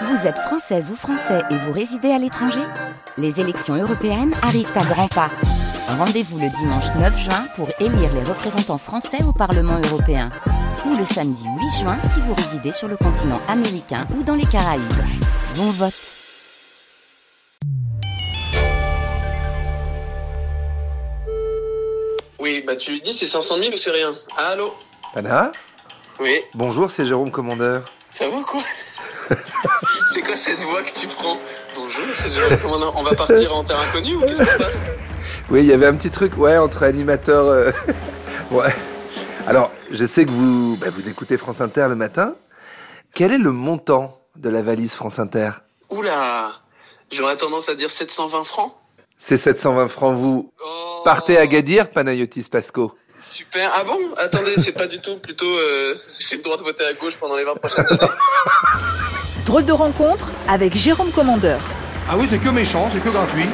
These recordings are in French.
Vous êtes française ou français et vous résidez à l'étranger Les élections européennes arrivent à grands pas. Rendez-vous le dimanche 9 juin pour élire les représentants français au Parlement européen. Ou le samedi 8 juin si vous résidez sur le continent américain ou dans les Caraïbes. Bon vote Oui, bah tu lui dis c'est 500 000 ou c'est rien? Allô? Anna? Oui, Bonjour, c'est Jérôme Commandeur. ça va quoi? C'est quoi cette voix que tu prends Bonjour. On va partir en terre inconnue ou qu'est-ce qui se passe Oui, il y avait un petit truc, ouais, entre animateurs. euh, ouais. Alors, je sais que vous, bah, vous écoutez France Inter le matin. Quel est le montant de la valise France Inter Oula J'aurais tendance à dire 720 francs C'est 720 francs, vous Oh, partez à Gadir, Panayotis Pasco. Super. Ah bon? Attendez, c'est pas du tout plutôt... Euh, J'ai le droit de voter à gauche pendant les 20 prochaines années. Drôle de rencontre avec Jérôme Commandeur. Ah oui, c'est que méchant, c'est que gratuit.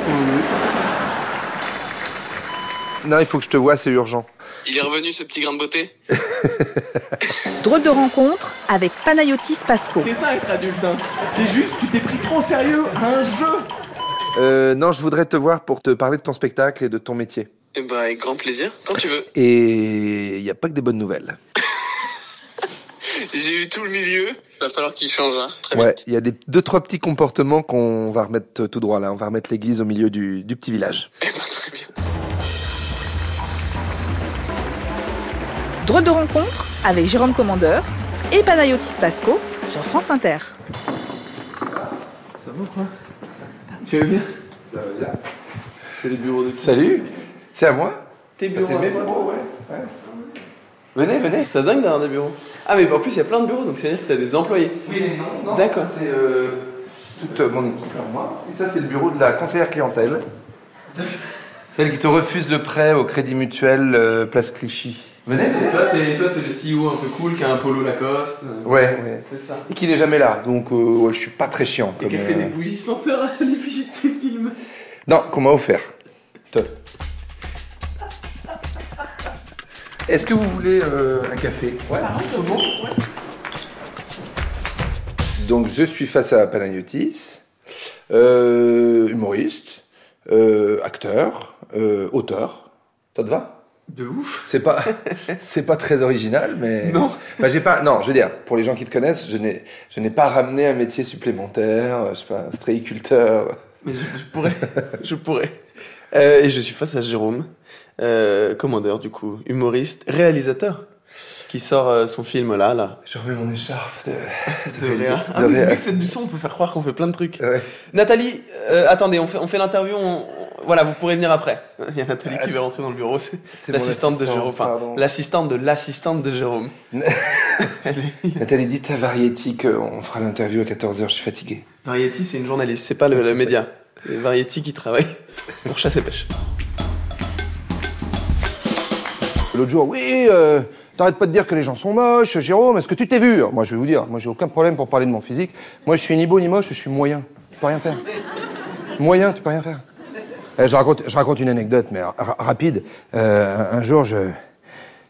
Non, il faut que je te vois, c'est urgent. Il est revenu ce petit grain de beauté Drôle de rencontre avec Panayotis Pasco. C'est ça être adulte, hein. C'est juste, tu t'es pris trop au sérieux à un jeu. Euh, non, je voudrais te voir pour te parler de ton spectacle et de ton métier. Eh bah avec grand plaisir, quand tu veux. Et il n'y a pas que des bonnes nouvelles. J'ai eu tout le milieu. Va falloir qu'il change, hein. Très Ouais, il y a des, deux, trois petits comportements qu'on va remettre tout droit là. On va remettre l'église au milieu du, du petit village. Eh très bien. Drôle de rencontre avec Jérôme Commandeur et Panayotis Pasco sur France Inter. Ça va quoi Tu vas bien? Ça va bien. C'est les bureaux de Salut C'est à moi Tes C'est mes bureaux, ouais. ouais. Venez, venez. C'est dingue d'avoir des bureaux. Ah mais en plus il y a plein de bureaux, donc ça veut dire que t'as des employés. Oui, mais non, non. D'accord. ça, C'est euh, toute euh, mon équipe, alors moi. Et ça, c'est le bureau de la conseillère clientèle. Celle qui te refuse le prêt au crédit mutuel euh, Place Clichy. Venez, venez. Toi t'es, toi t'es le CEO un peu cool qui a un polo Lacoste. Ouais, ouais. C'est ça. Et qui n'est jamais là, donc euh, ouais, je suis pas très chiant. Et qui a fait euh, des bougies senteurs à l'effigie de ses films. Non, qu'on m'a offert. Te. Est-ce que vous voulez euh, un café? Ouais. Donc je suis face à Panayotis, euh, humoriste, euh, acteur, euh, auteur. Ça te va? De ouf. C'est pas, c'est pas très original, mais Non. Enfin, j'ai pas. Non, je veux dire, pour les gens qui te connaissent, je n'ai, je n'ai pas ramené un métier supplémentaire. Je sais pas, un stréiculteur. Mais je, je pourrais. je pourrais. Euh, et je suis face à Jérôme, euh, commandeur du coup, humoriste, réalisateur, qui sort euh, son film là, là. Je remets mon écharpe de. Ah de oui, réa- vu que c'est du son, on peut faire croire qu'on fait plein de trucs. Ouais. Nathalie, euh, attendez, on fait, on fait l'interview. on- Voilà, vous pourrez venir après. Il y a Nathalie qui va rentrer dans le bureau. C'est l'assistante de assistant, Jérôme. Enfin, l'assistante de l'assistante de Jérôme. Est- Nathalie dit à Variety qu'on fera l'interview à 14h, je suis fatigué. Variety, c'est une journaliste, c'est pas le, le média. C'est Variety qui travaille pour chasse et pêche. L'autre jour, oui, euh, t'arrêtes pas de dire que les gens sont moches, Jérôme, est-ce que tu t'es vu? Moi, je vais vous dire, moi, j'ai aucun problème pour parler de mon physique. Moi, je suis ni beau ni moche, je suis moyen. Tu peux rien faire. Moyen, tu peux rien faire. Eh, je, raconte, je raconte une anecdote, mais ra- rapide. Euh, un, un jour, je,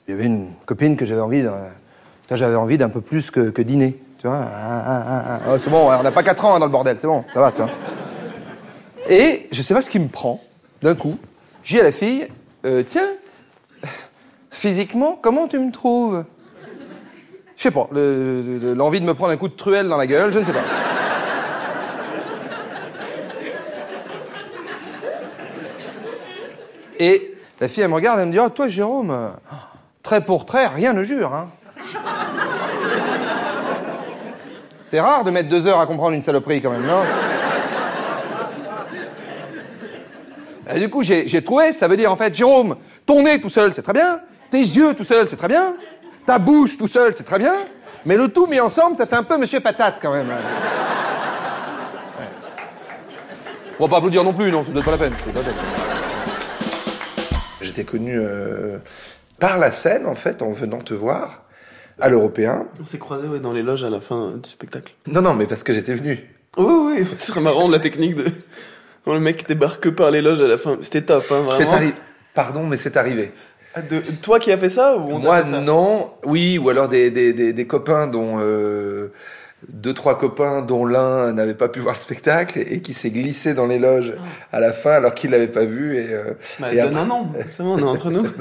il y avait une copine que j'avais envie, j'avais envie d'un peu plus que, que dîner. Tu vois Ah, ah, ah, C'est bon, on n'a pas 4 ans hein, dans le bordel, c'est bon, ça va, tu vois. Et je sais pas ce qui me prend, d'un coup. J'ai à la fille, euh, tiens, physiquement, comment tu me trouves? Je sais pas, le- le- l'envie de me prendre un coup de truelle dans la gueule, je ne sais pas. Et la fille, elle me regarde, elle me dit, oh, toi, Jérôme, trait pour trait, rien ne jure, hein. C'est rare de mettre deux heures à comprendre une saloperie, quand même, non? Du coup, j'ai trouvé, ça veut dire en fait, Jérôme, ton nez tout seul, c'est très bien. Tes yeux tout seul, c'est très bien. Ta bouche tout seul, c'est très bien. Mais le tout mis ensemble, ça fait un peu Monsieur Patate quand même. Ouais. On va pas applaudir non plus, non, ça donne pas la peine. c'est pas la peine. J'étais connu euh, par la scène, en fait, en venant te voir, à l'Européen. On s'est croisés ouais, dans les loges à la fin du spectacle. Non, non, mais parce que j'étais venu. Oui, oui, ce serait marrant la technique de. Quand le mec débarque par les loges à la fin. C'était top, hein, C'est vraiment. arrivé. Pardon, mais c'est arrivé. Ah, de- Toi qui as fait ça ou on t'a Moi, fait ça non. Oui, ou alors des, des, des, des copains dont, euh, deux trois copains dont l'un n'avait pas pu voir le spectacle et qui s'est glissé dans les loges à la fin alors qu'il l'avait pas vu et, euh, Bah, et donne après- un nom, c'est bon, on est entre nous.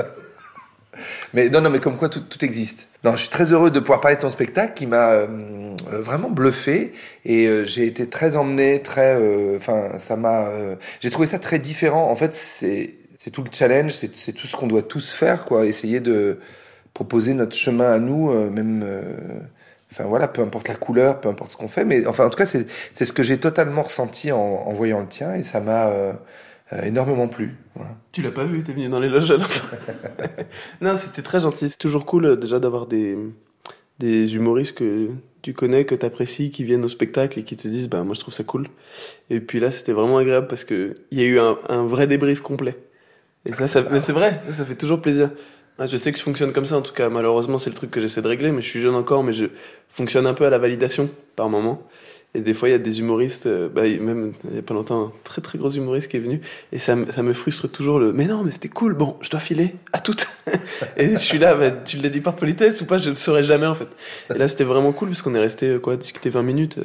mais non non mais comme quoi tout, tout existe non je suis très heureux de pouvoir parler de ton spectacle qui m'a euh, vraiment bluffé et euh, j'ai été très emmené très euh, enfin ça m'a euh, j'ai trouvé ça très différent en fait c'est c'est tout le challenge c'est tout ce qu'on doit tous faire quoi essayer de proposer notre chemin à nous euh, même euh, Enfin voilà, peu importe la couleur, peu importe ce qu'on fait, mais enfin en tout cas c'est ce que j'ai totalement ressenti en, en voyant le tien et ça m'a euh, énormément plu. Voilà. Tu l'as pas vu, t'es venu dans les loges fin. non, c'était très gentil. C'est toujours cool déjà d'avoir des, des humoristes que tu connais, que t'apprécies, qui viennent au spectacle et qui te disent bah moi je trouve ça cool. Et puis là c'était vraiment agréable parce que il y a eu un, un vrai débrief complet. Et ça, ça mais c'est vrai, ça, ça fait toujours plaisir. Ah, Je sais que je fonctionne comme ça en tout cas. Malheureusement c'est le truc que j'essaie de régler, mais je suis jeune encore, mais je fonctionne un peu à la validation par moment. Et des fois, il y a des humoristes, euh, bah, même il y a pas longtemps, un très très gros humoriste qui est venu, et ça, me- ça me frustre toujours le. Mais non, mais c'était cool, bon, je dois filer, à toutes. et je suis là, bah, tu l'as dit par politesse ou pas, je le saurais jamais en fait. Et là, c'était vraiment cool parce qu'on est resté, euh, quoi, discuter 20 minutes euh,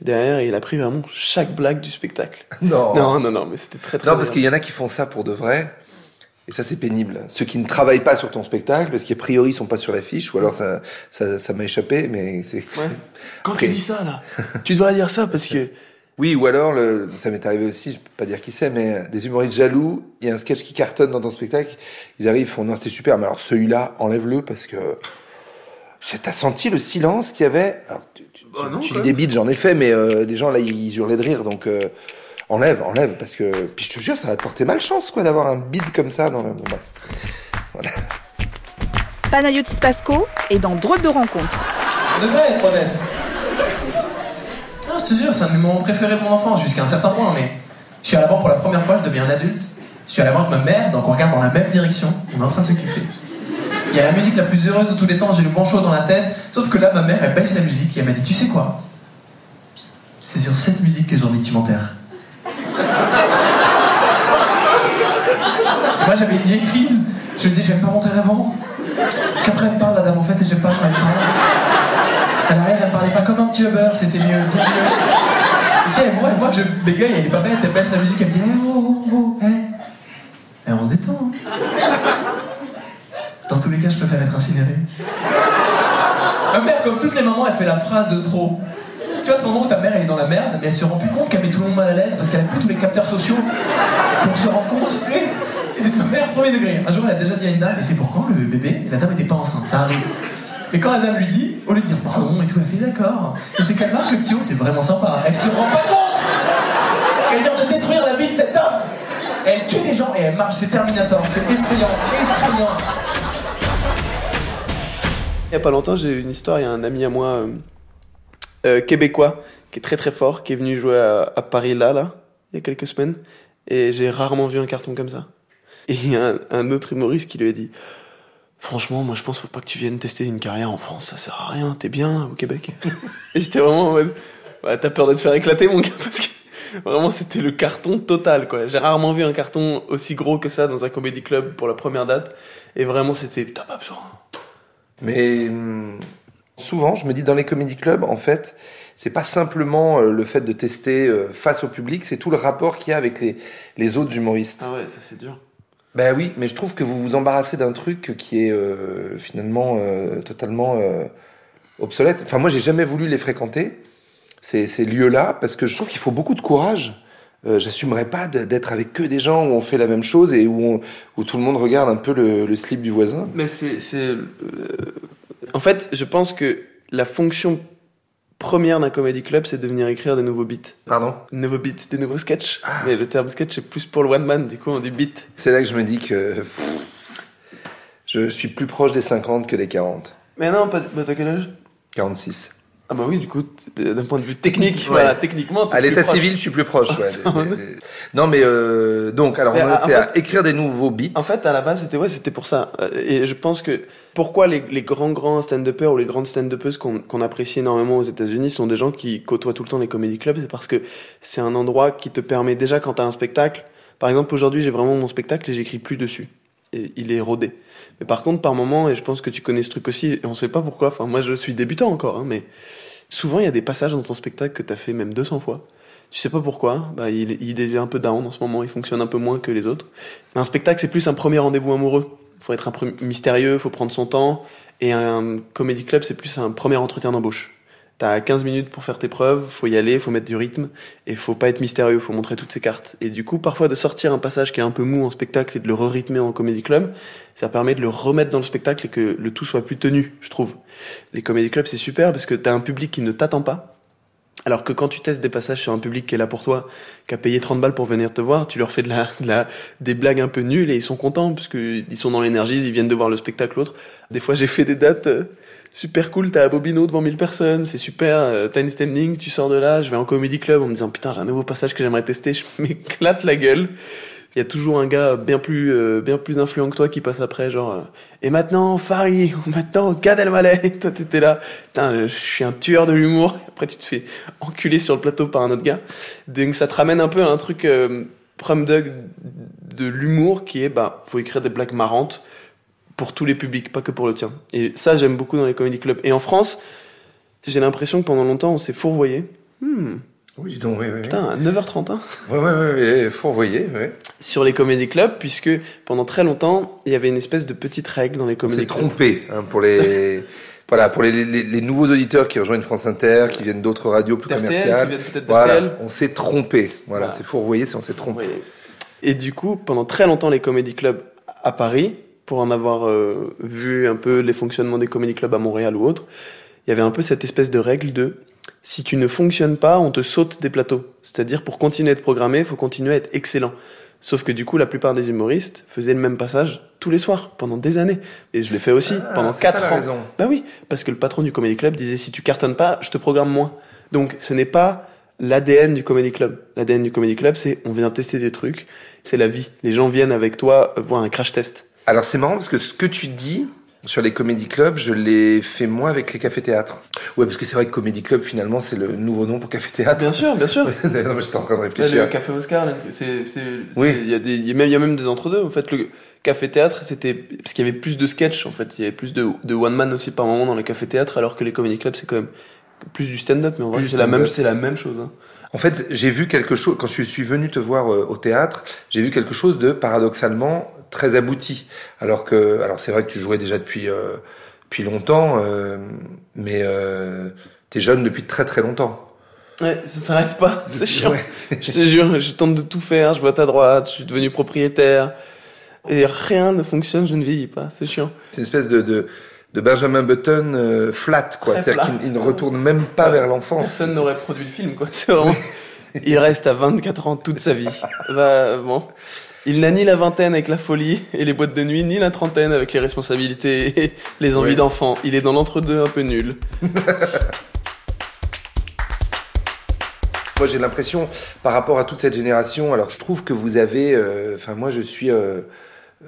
derrière, et il a pris vraiment chaque blague du spectacle. Non, Non, non, non, mais c'était très très Non, parce qu'il y en a qui font ça pour de vrai. Et ça, c'est pénible. Ceux qui ne travaillent pas sur ton spectacle, parce qu'a priori, ils sont pas sur l'affiche, ou alors ça, ça, ça m'a échappé, mais c'est. Ouais. Quand Après- tu dis ça, là, tu devrais dire ça parce que. Oui, ou alors, le, ça m'est arrivé aussi, je peux pas dire qui c'est, mais des humoristes jaloux, il y a un sketch qui cartonne dans ton spectacle, ils arrivent, ils font non, c'était super, mais alors celui-là, enlève-le parce que. T'as senti le silence qu'il y avait? Alors, Tu, tu, Bah tu- non, tu quand lis des beats, j'en ai fait, mais euh, les gens là, ils hurlaient de rire, donc euh, enlève, enlève, parce que. Puis je te jure, ça va te porter malchance, quoi, d'avoir un beat comme ça dans le. bon, bref. Panayotis Pasco est dans Drôle de rencontre. On devrait être honnête. Non, je te jure, c'est un de mes moments préférés de mon enfance, jusqu'à un certain point, mais je suis à l'avant pour la première fois, je deviens un adulte. Je suis à l'avant avec ma mère, donc on regarde dans la même direction, on est en train de se kiffer. Il y a la musique la plus heureuse de tous les temps, j'ai le vent chaud dans la tête, sauf que là, ma mère, elle baisse la musique et elle m'a dit, tu sais quoi? C'est sur cette musique que j'ai envie que tu m'enterres. Moi, j'avais une crise, je me dis, j'aime pas monter avant. Parce qu'après, elle parle, la dame, en fait, et j'aime pas quand elle parle. Elle arrive, elle parlait pas comme un petit Uber, c'était mieux, bien mieux. Tu sais, elle voit, elle voit que je bégaye, elle est pas bête, elle baisse la musique, elle me dit, eh, oh, oh, oh, eh. Et on se détend. hein. Dans tous les cas, je préfère être incinéré. Ma mère, comme toutes les mamans, elle fait la phrase de trop. Tu vois, ce moment où ta mère, elle est dans la merde, mais elle se rend plus compte qu'elle met tout le monde mal à l'aise parce qu'elle a plus tous les capteurs sociaux pour se rendre compte, tu sais. Ma mère, premier degré. Un jour, elle a déjà dit à une dame, et c'est pour quand le bébé? La dame était pas enceinte, ça arrive. Mais quand la dame lui dit, au lieu de dire pardon et tout, elle fait d'accord. Et c'est qu'elle marque le petit haut, c'est vraiment sympa. Elle se rend pas compte qu'elle vient de détruire la vie de cette dame. Elle tue des gens et elle marche, c'est Terminator, c'est effrayant, effrayant. Il y a pas longtemps, j'ai eu une histoire. Il y a un ami à moi, euh, euh, québécois, qui est très très fort, qui est venu jouer à, à Paris là, là, il y a quelques semaines. Et j'ai rarement vu un carton comme ça. Et il y a un, un autre humoriste qui lui a dit Franchement, moi je pense faut pas que tu viennes tester une carrière en France, ça sert à rien, t'es bien au Québec. et j'étais vraiment en mode Ouais, T'as peur de te faire éclater, mon gars, parce que vraiment c'était le carton total, quoi. J'ai rarement vu un carton aussi gros que ça dans un comédie club pour la première date. Et vraiment, c'était T'as pas besoin. Mais hum, souvent, je me dis dans les comédie clubs, en fait, c'est pas simplement euh, le fait de tester euh, face au public, c'est tout le rapport qu'il y a avec les, les autres humoristes. Ah ouais, ça c'est dur. Ben oui, mais je trouve que vous vous embarrassez d'un truc qui est euh, finalement euh, totalement euh, obsolète. Enfin, moi, j'ai jamais voulu les fréquenter, ces, ces lieux-là, parce que je trouve qu'il faut beaucoup de courage. Euh, J'assumerais pas d'être avec que des gens où on fait la même chose et où, on- où tout le monde regarde un peu le, le slip du voisin. Mais c'est, euh, En fait, je pense que la fonction première d'un comedy club, c'est de venir écrire des nouveaux beats. Pardon Des nouveaux beats, des nouveaux sketchs. Mais le terme sketch, c'est plus pour le one man, du coup, on dit beat. C'est là que je me dis que pff, je suis plus proche des 50 que des 40. Mais non, pas. Bah, t'as quel âge? 46. Ah, bah oui, du coup, d'un point de vue technique, voilà, techniquement, À l'état civil, je suis plus proche. ouais, Ça, des- des- des- Non, mais euh, donc, alors, Mais, on était à écrire des nouveaux beats. En fait, à la base, c'était ouais, c'était pour ça. Euh, Et je pense que pourquoi les, les grands grands stand-uppers ou les grandes stand-uppeuses qu'on qu'on apprécie énormément aux États-Unis sont des gens qui côtoient tout le temps les comedy clubs, c'est parce que c'est un endroit qui te permet déjà quand t'as un spectacle. Par exemple, aujourd'hui, j'ai vraiment mon spectacle et j'écris plus dessus. Et il est rodé. Mais par contre, par moment, et je pense que tu connais ce truc aussi, et on sait pas pourquoi. Enfin, moi, je suis débutant encore, hein, mais Souvent, il y a des passages dans ton spectacle que tu as fait même 200 fois. Tu sais pas pourquoi, bah, il, est un peu down en ce moment, il fonctionne un peu moins que les autres. Un spectacle, c'est plus un premier rendez-vous amoureux. Faut être un peu mystérieux, faut prendre son temps. Et un comedy club, c'est plus un premier entretien d'embauche. T'as 15 minutes pour faire tes preuves, faut y aller, faut mettre du rythme, et faut pas être mystérieux, faut montrer toutes ses cartes. Et du coup, parfois de sortir un passage qui est un peu mou en spectacle et de le re-rythmer en comédie club, ça permet de le remettre dans le spectacle et que le tout soit plus tenu, je trouve. Les comédie clubs, c'est super parce que t'as un public qui ne t'attend pas. Alors que quand tu testes des passages sur un public qui est là pour toi, qui a payé 30 balles pour venir te voir, tu leur fais de la, de la, des blagues un peu nulles et ils sont contents parce que ils sont dans l'énergie, ils viennent de voir le spectacle l'autre. Des fois, j'ai fait des dates, euh, super cool, t'as à Bobino devant 1000 personnes, c'est super, euh, t'as une standing, tu sors de là, je vais en comedy club en me disant putain j'ai un nouveau passage que j'aimerais tester, je m'éclate la gueule. Il y a toujours un gars bien plus euh, bien plus influent que toi qui passe après, genre euh, et maintenant Farid, ou maintenant Gad Elmaleh, toi t'étais là, putain je suis un tueur de l'humour. Après tu te fais enculer sur le plateau par un autre gars. Donc ça te ramène un peu à un truc euh, prom de l'humour qui est bah faut écrire des blagues marrantes pour tous les publics, pas que pour le tien. Et ça, j'aime beaucoup dans les comedy clubs. Et en France, j'ai l'impression que pendant longtemps, on s'est fourvoyé. Hmm, Oui, donc, oui, oui. putain, à 9h30 hein, Ouais, ouais, ouais, ouais, faut envoyer, ouais. sur les comedy clubs, puisque pendant très longtemps, il y avait une espèce de petite règle dans les On comedy s'est clubs. trompé, hein, pour les, voilà, pour les, les, les nouveaux auditeurs qui rejoignent France Inter, qui viennent d'autres radios plus commerciales. Voilà, on s'est trompé. Voilà, Voilà. c'est fourvoyé, c'est on s'est trompé. Oui. Et du coup, pendant très longtemps, les comedy clubs à Paris, pour en avoir euh, vu un peu les fonctionnements des comedy clubs à Montréal ou autre, il y avait un peu cette espèce de règle de si tu ne fonctionnes pas, on te saute des plateaux. C'est-à-dire pour continuer à être programmé, il faut continuer à être excellent. Sauf que du coup, la plupart des humoristes faisaient le même passage tous les soirs pendant des années. Et je l'ai fait aussi Ah, pendant c'est 4 ça la ans. raison. Bah oui, parce que le patron du comedy club disait si tu cartonnes pas, je te programme moins. Donc ce n'est pas l'ADN du comedy club. L'ADN du comedy club, c'est on vient tester des trucs, c'est la vie. Les gens viennent avec toi euh, voir un crash test. Alors c'est marrant parce que ce que tu dis sur les comédie clubs, je l'ai fait moins avec les cafés-théâtres. Ouais, parce que c'est vrai que comédie club finalement c'est le nouveau nom pour café-théâtre. Bien sûr, bien sûr. non, mais j'étais en train de Là, réfléchir. le café Oscar, c'est, c'est, Oui. il y a des, il y a même, il y a même des entre-deux. En fait, le café théâtre, c'était, parce qu'il y avait plus de sketch, en fait. Il y avait plus de, de one man aussi par moment dans les cafés théâtre, alors que les comedy clubs, c'est quand même plus du stand-up, mais en vrai, c'est la même, c'est la même chose, hein. En fait, j'ai vu quelque chose quand je suis venu te voir euh, au théâtre, j'ai vu quelque chose de paradoxalement très abouti. Alors que, alors c'est vrai que tu jouais déjà depuis euh, depuis longtemps, euh, mais euh, t'es jeune depuis très très longtemps. Ouais, ça s'arrête pas, c'est chiant. Ouais. Je te jure, je tente de tout faire, je vote à droite, je suis devenu propriétaire. Et rien ne fonctionne, je ne vieillis pas, c'est chiant. C'est une espèce de, de, de Benjamin Button euh, flat, quoi. C'est-à-dire qu'il il ne retourne même pas Ouais. vers l'enfance. Personne n'aurait produit le film, quoi. C'est vraiment. Il reste à 24 ans toute sa vie. Bah, bon. Il n'a ni la vingtaine avec la folie et les boîtes de nuit, ni la trentaine avec les responsabilités et les envies Ouais. d'enfant. Il est dans l'entre-deux un peu nul. Moi, j'ai l'impression, par rapport à toute cette génération, alors je trouve que vous avez, euh, enfin moi, je suis euh,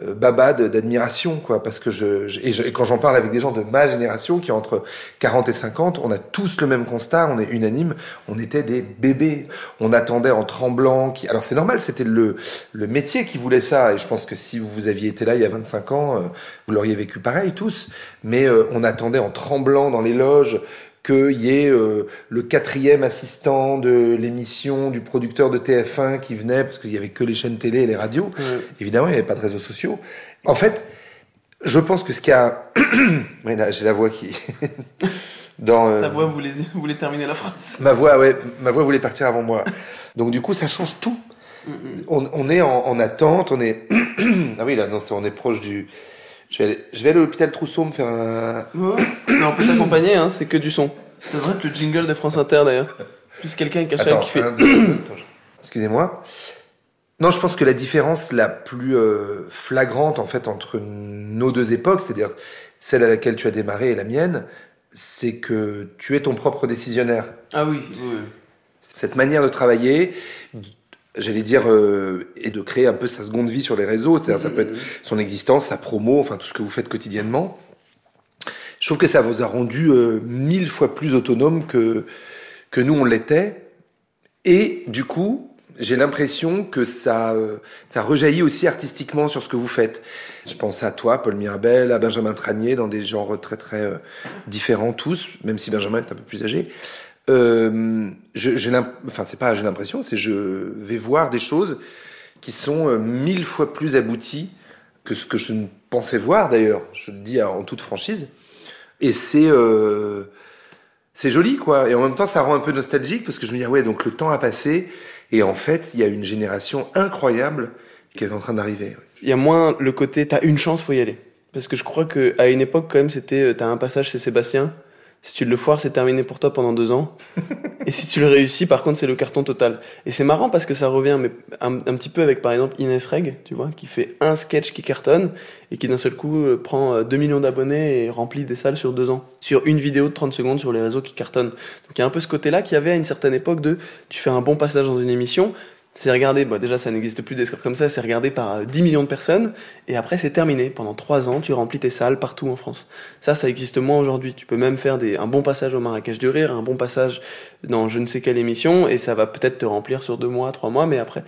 euh, baba de- d'admiration, quoi, parce que je, je- et, je- et quand j'en parle avec des gens de ma génération qui ont entre 40 et 50, on a tous le même constat, on est unanime, on était des bébés, on attendait en tremblant. Qui, alors c'est normal, c'était le le métier qui voulait ça, et je pense que si vous aviez été là il y a 25 ans, euh, vous l'auriez vécu pareil tous, mais euh, on attendait en tremblant dans les loges qu'il y ait euh, le quatrième assistant de l'émission du producteur de TF1 qui venait, parce qu'il y avait que les chaînes télé et les radios. Évidemment, il n'y avait pas de réseaux sociaux. En fait, je pense que ce qu'il y a... oui, là, j'ai la voix qui... Dans, euh, Ta voix voulait, voulait terminer la phrase. Ma voix, ouais, ma voix voulait partir avant moi. Donc du coup, ça change tout. On, on est en, en attente, on est... ah oui, là, non, c'est- on est proche du... Je vais aller, je vais aller à l'hôpital Trousseau me faire un... Mais on peut t'accompagner, hein, c'est que du son. Ça devrait être le jingle de France Inter d'ailleurs. Plus quelqu'un qui, Attends, qui fait. un, deux, deux, attends, je- Excusez-moi. Non, je pense que la différence la plus euh, flagrante en fait entre nos deux époques, c'est-à-dire celle à laquelle tu as démarré et la mienne, c'est que tu es ton propre décisionnaire. Ah oui. Cette manière de travailler, j'allais dire, euh, et de créer un peu sa seconde vie sur les réseaux, c'est-à-dire ça peut être son existence, sa promo, enfin tout ce que vous faites quotidiennement. Je trouve que ça vous a rendu euh, mille fois plus autonome que que nous on l'était. Et du coup, j'ai l'impression que ça, euh, ça rejaillit aussi artistiquement sur ce que vous faites. Je pense à toi, Paul Mirabel, à Benjamin Tranier, dans des genres très très euh, différents tous, même si Benjamin est un peu plus âgé. Euh, j'ai enfin c'est pas j'ai l'impression, c'est je vais voir des choses qui sont mille fois plus abouties que ce que je ne pensais voir d'ailleurs. Je le dis en toute franchise. Et c'est euh, c'est joli quoi. Et en même temps, ça rend un peu nostalgique parce que je me dis ah ouais donc le temps a passé et en fait il y a une génération incroyable qui est en train d'arriver. Il y a moins le côté t'as une chance, faut y aller. Parce que je crois que à une époque quand même c'était euh, t'as un passage chez Sébastien. Si tu le foires, c'est terminé pour toi pendant deux ans. et si tu le réussis, par contre, c'est le carton total. Et c'est marrant parce que ça revient mais un, un petit peu avec par exemple Inès Reg, tu vois, qui fait un sketch qui cartonne et qui d'un seul coup euh, prend euh, 2 millions d'abonnés et remplit des salles sur deux ans. Sur une vidéo de 30 secondes sur les réseaux qui cartonne. Donc il y a un peu ce côté-là qu'il y avait à une certaine époque de tu fais un bon passage dans une émission, c'est regardé, bah déjà ça n'existe plus des scores comme ça, c'est regardé par euh, 10 millions de personnes, et après c'est terminé. Pendant 3 ans, tu remplis tes salles partout en France. Ça, ça existe moins aujourd'hui. Tu peux même faire des, un bon passage au Marrakech du Rire, un bon passage dans je ne sais quelle émission, et ça va peut-être te remplir sur 2 mois, 3 mois, mais après...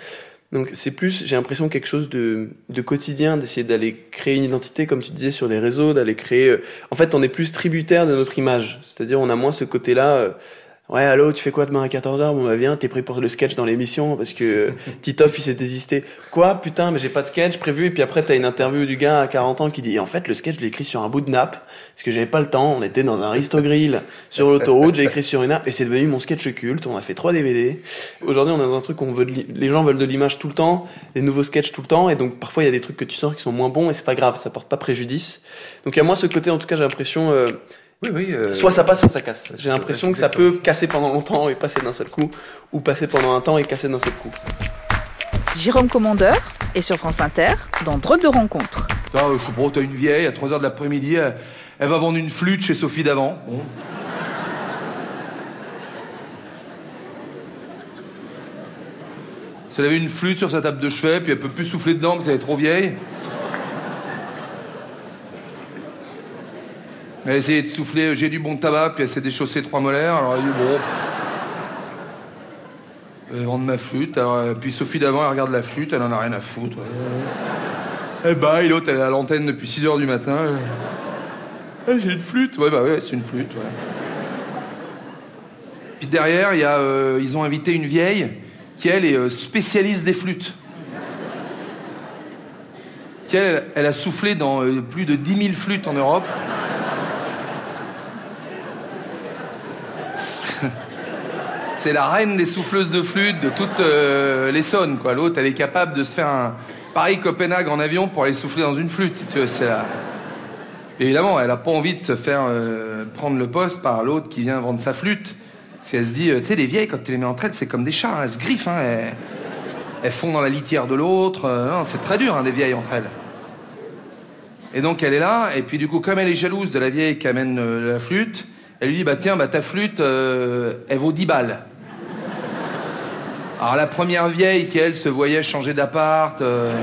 Donc c'est plus, j'ai l'impression, quelque chose de, de quotidien, d'essayer d'aller créer une identité, comme tu disais, sur les réseaux, d'aller créer... euh, En fait, on est plus tributaire de notre image. C'est-à-dire, on a moins ce côté-là... Ouais, allô, tu fais quoi demain à 14h Bon, bah viens, t'es prêt pour le sketch dans l'émission parce que euh, Titoff, il s'est désisté. Quoi? Putain, mais j'ai pas de sketch prévu. Et puis après, t'as une interview du gars à 40 ans qui dit En fait, le sketch, je l'ai écrit sur un bout de nappe parce que j'avais pas le temps. On était dans un Risto Grill sur l'autoroute. J'ai écrit sur une nappe et c'est devenu mon sketch culte. On a fait trois DVD. Aujourd'hui, on est dans un truc où on veut de les gens veulent de l'image tout le temps, des nouveaux sketchs tout le temps. Et donc, parfois, il y a des trucs que tu sors qui sont moins bons et c'est pas grave, ça porte pas préjudice. Donc, a moins ce côté, en tout cas, j'ai l'impression. euh, Oui oui. euh, Soit ça passe, soit ça casse. J'ai l'impression que ça peut casser pendant longtemps et passer d'un seul coup, ou passer pendant un temps et casser d'un seul coup. Jérôme Commandeur est sur France Inter dans Drôle de rencontre. Euh, je pas, t'as une vieille, à 3h de l'après-midi, elle, elle va vendre une flûte chez Sophie d'avant. Bon. Si elle avait une flûte sur sa table de chevet, puis elle peut plus souffler dedans parce qu'elle est trop vieille. Elle a essayé de souffler, j'ai du bon tabac, puis elle s'est déchaussé trois molaires, alors elle a dit bon. Je vais vendre ma flûte, alors, euh, puis Sophie d'avant, elle regarde la flûte, elle en a rien à foutre. Eh ben, et l'autre, elle est à l'antenne depuis 6 heures du matin. Eh, j'ai une flûte. Ouais, bah ouais, c'est une flûte, ouais. Puis derrière, y a, euh, ils ont invité une vieille qui, elle, est euh, spécialiste des flûtes. Qui, elle, elle a soufflé dans euh, plus de 10 000 flûtes en Europe. C'est la reine des souffleuses de flûte de toutes euh, les sonnes, quoi. L'autre, elle est capable de se faire un Paris-Copenhague en avion pour aller souffler dans une flûte. Évidemment, elle a pas envie de se faire euh, prendre le poste par l'autre qui vient vendre sa flûte. Parce qu'elle se dit, euh, tu sais, les vieilles, quand tu les mets entre elles, c'est comme des chats, hein, elles se griffent, hein, elles, elles font dans la litière de l'autre. euh, c'est très dur, hein, des vieilles entre elles. Et donc elle est là, et puis du coup, comme elle est jalouse de la vieille qui amène la flûte, elle lui dit, bah tiens, bah ta flûte, elle vaut 10 balles. Alors la première vieille qui, elle, se voyait changer d'appart, euh,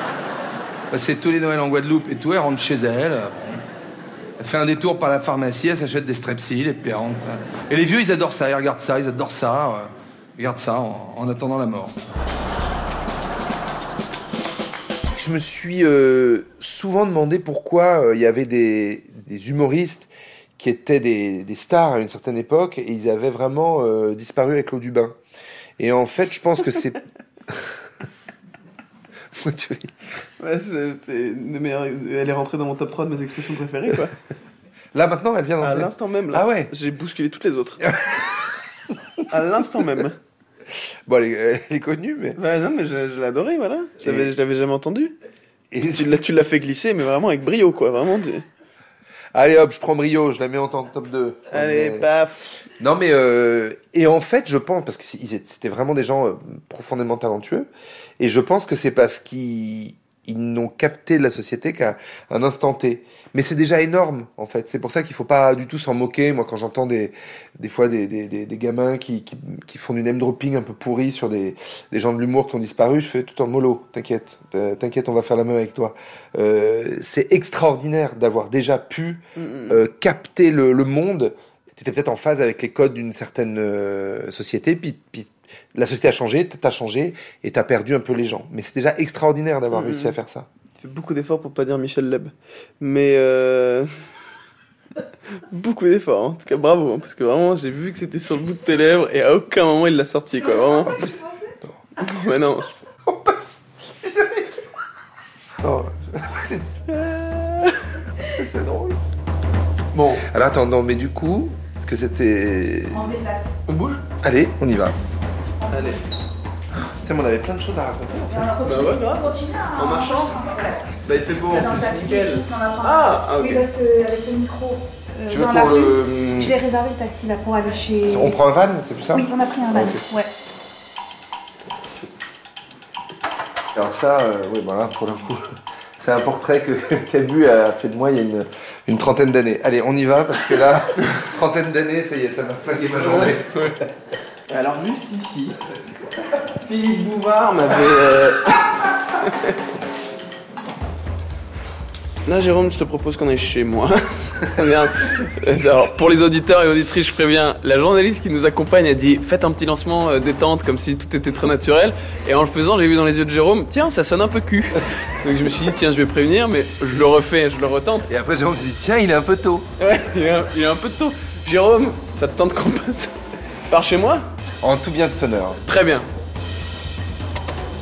passer tous les Noëls en Guadeloupe et tout, elle rentre chez elle. Elle fait un détour par la pharmacie, elle s'achète des strepsils et puis elle rentre. Et les vieux, ils adorent ça, ils regardent ça, ils adorent ça. euh, ils regardent ça en, en attendant la mort. Je me suis euh, souvent demandé pourquoi il y avait des, humoristes qui étaient des, stars à une certaine époque et ils avaient vraiment disparu avec l'eau du bain. Et en fait, je pense que c'est. Ouais, c'est meilleures- Elle est rentrée dans mon top 3 de mes expressions préférées, quoi. Là maintenant, elle vient À d'entrer. l'instant même, là. Ah ouais J'ai bousculé toutes les autres. à l'instant même. Bon, elle est, elle est connue, mais. Bah non, mais je, je adoré, voilà. Je l'avais- Et- jamais entendu. Et Tu l'as, tu l'as fait glisser, mais vraiment avec brio, quoi. Vraiment. tu- Allez hop, je prends Brio, je la mets en tant- top 2. Allez, Mais- paf. Non mais euh, et en fait je pense parce que c'était vraiment des gens euh, profondément talentueux et je pense que c'est parce qu'ils ils n'ont capté la société qu'à un instant T. Mais c'est déjà énorme en fait. C'est pour ça qu'il faut pas du tout s'en moquer. Moi quand j'entends des des fois des des, des, des gamins qui, qui qui font du name dropping un peu pourri sur des des gens de l'humour qui ont disparu, je fais tout en mollo. T'inquiète, euh, t'inquiète, on va faire la même avec toi. Euh, c'est extraordinaire d'avoir déjà pu euh, capter le, le monde. Tu étais peut-être en phase avec les codes d'une certaine euh, société, puis, puis la société a changé, t'as changé et t'as perdu un peu les gens. Mais c'est déjà extraordinaire d'avoir Mhm. réussi à faire ça. Tu fais beaucoup d'efforts pour pas dire Michel Leb. Mais. euh, beaucoup d'efforts. hein. En tout cas, bravo. hein, parce que vraiment, j'ai vu que c'était sur le bout de tes lèvres et à aucun moment il l'a sorti, quoi. Vraiment. Mais non. Oh. c'est drôle. Bon, alors attends, non, mais du coup, est-ce que c'était. On bouge? Allez, on y va. Allez. Mais on avait plein de choses à raconter. en fait. Bah ouais, grave. En marchant Bah il fait beau en plus, nickel. Ah, ah, Oui, ok. parce qu'avec le micro euh, Tu veux dans la qu'on rue, le. je l'ai réservé le taxi là pour aller chez. On prend un van, c'est plus ça Oui, on a pris un van. Ouais. Alors ça, euh, oui, voilà, pour le coup, c'est un portrait que Cabu a fait de moi il y a une, une trentaine d'années. Allez, on y va, parce que là, trentaine d'années, ça y est, ça m'a flingué ma journée. Et Alors juste ici, Philippe Bouvard m'avait... euh, Là Jérôme, je te propose qu'on aille chez moi. Regarde. Alors pour les auditeurs et auditrices, je préviens, la journaliste qui nous accompagne a dit faites un petit lancement euh, détente comme si tout était très naturel. Et en le faisant, j'ai vu dans les yeux de Jérôme, tiens, ça sonne un peu cul. Donc je me suis dit tiens, je vais prévenir, mais je le refais, je le retente. Et après, Jérôme s'est dit, tiens, il est un peu tôt. Ouais, il est un, il est un peu tôt. Jérôme, ça te tente qu'on passe par chez moi En tout bien, tout honneur. Très bien.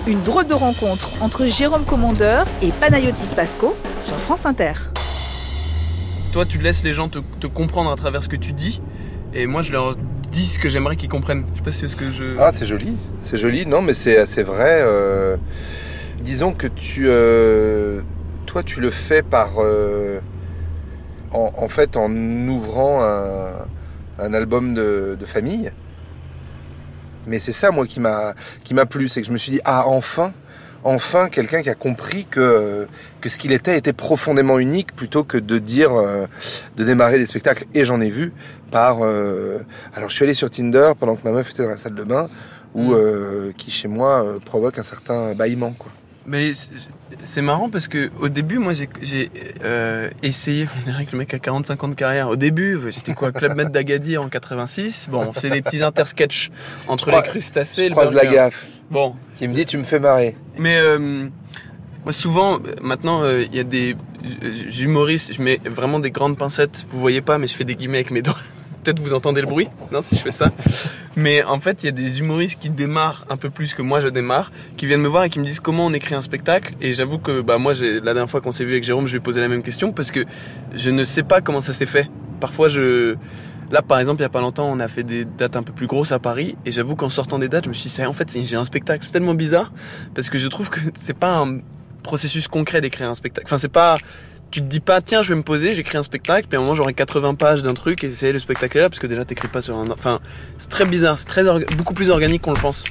Une drôle de rencontre entre Jérôme Commandeur et Panayotis Pasco sur France Inter. Toi, tu laisses les gens te, te comprendre à travers ce que tu dis, et moi, je leur dis ce que j'aimerais qu'ils comprennent. Je sais pas si ce que je. Ah, c'est joli. C'est joli. Non, mais c'est c'est vrai. euh, disons que tu, euh, toi, tu le fais par, euh, en, en fait, en ouvrant un, un album de, de famille. Mais c'est ça, moi, qui m'a qui m'a plu, c'est que je me suis dit ah enfin. Enfin, quelqu'un qui a compris que, que ce qu'il était était profondément unique plutôt que de dire, euh, de démarrer des spectacles. Et j'en ai vu par. euh, alors, je suis allé sur Tinder pendant que ma meuf était dans la salle de bain, ou Mm. euh, qui chez moi provoque un certain bâillement. Quoi. Mais c'est- marrant parce que au début, moi, j'ai- euh, essayé. On dirait que le mec a 45 ans de carrière. Au début, c'était quoi Club Med d'Agadir en intersketchs Bon, on faisait des petits intersketchs entre crois- les crustacés Je le croise la gaffe, Bon, qui me dit tu me fais marrer. Mais euh, moi souvent, euh, maintenant, euh, il y a des euh, humoristes, je mets vraiment des grandes pincettes, vous voyez pas, mais je fais des guillemets avec mes doigts. Peut-être vous entendez le bruit, non, si je fais ça. Mais en fait, il y a des humoristes qui démarrent un peu plus que moi je démarre, qui viennent me voir et qui me disent comment on écrit un spectacle. Et j'avoue que bah, moi, la dernière fois qu'on s'est vu avec Jérôme, je lui ai posé la même question parce que je ne sais pas comment ça s'est fait. Parfois, je... Là, par exemple, il y a pas longtemps, on a fait des dates un peu plus grosses à Paris, et j'avoue qu'en sortant des dates, je me suis dit, en fait, j'ai un spectacle. C'est tellement bizarre, parce que je trouve que c'est pas un processus concret d'écrire un spectacle. Enfin, c'est pas, tu te dis pas, tiens, je vais me poser, j'écris un spectacle, puis à un moment, j'aurai 80 pages d'un truc, et c'est le spectacle est là, parce que déjà, t'écris pas sur un, enfin, c'est très bizarre, c'est très, beaucoup plus organique qu'on le pense.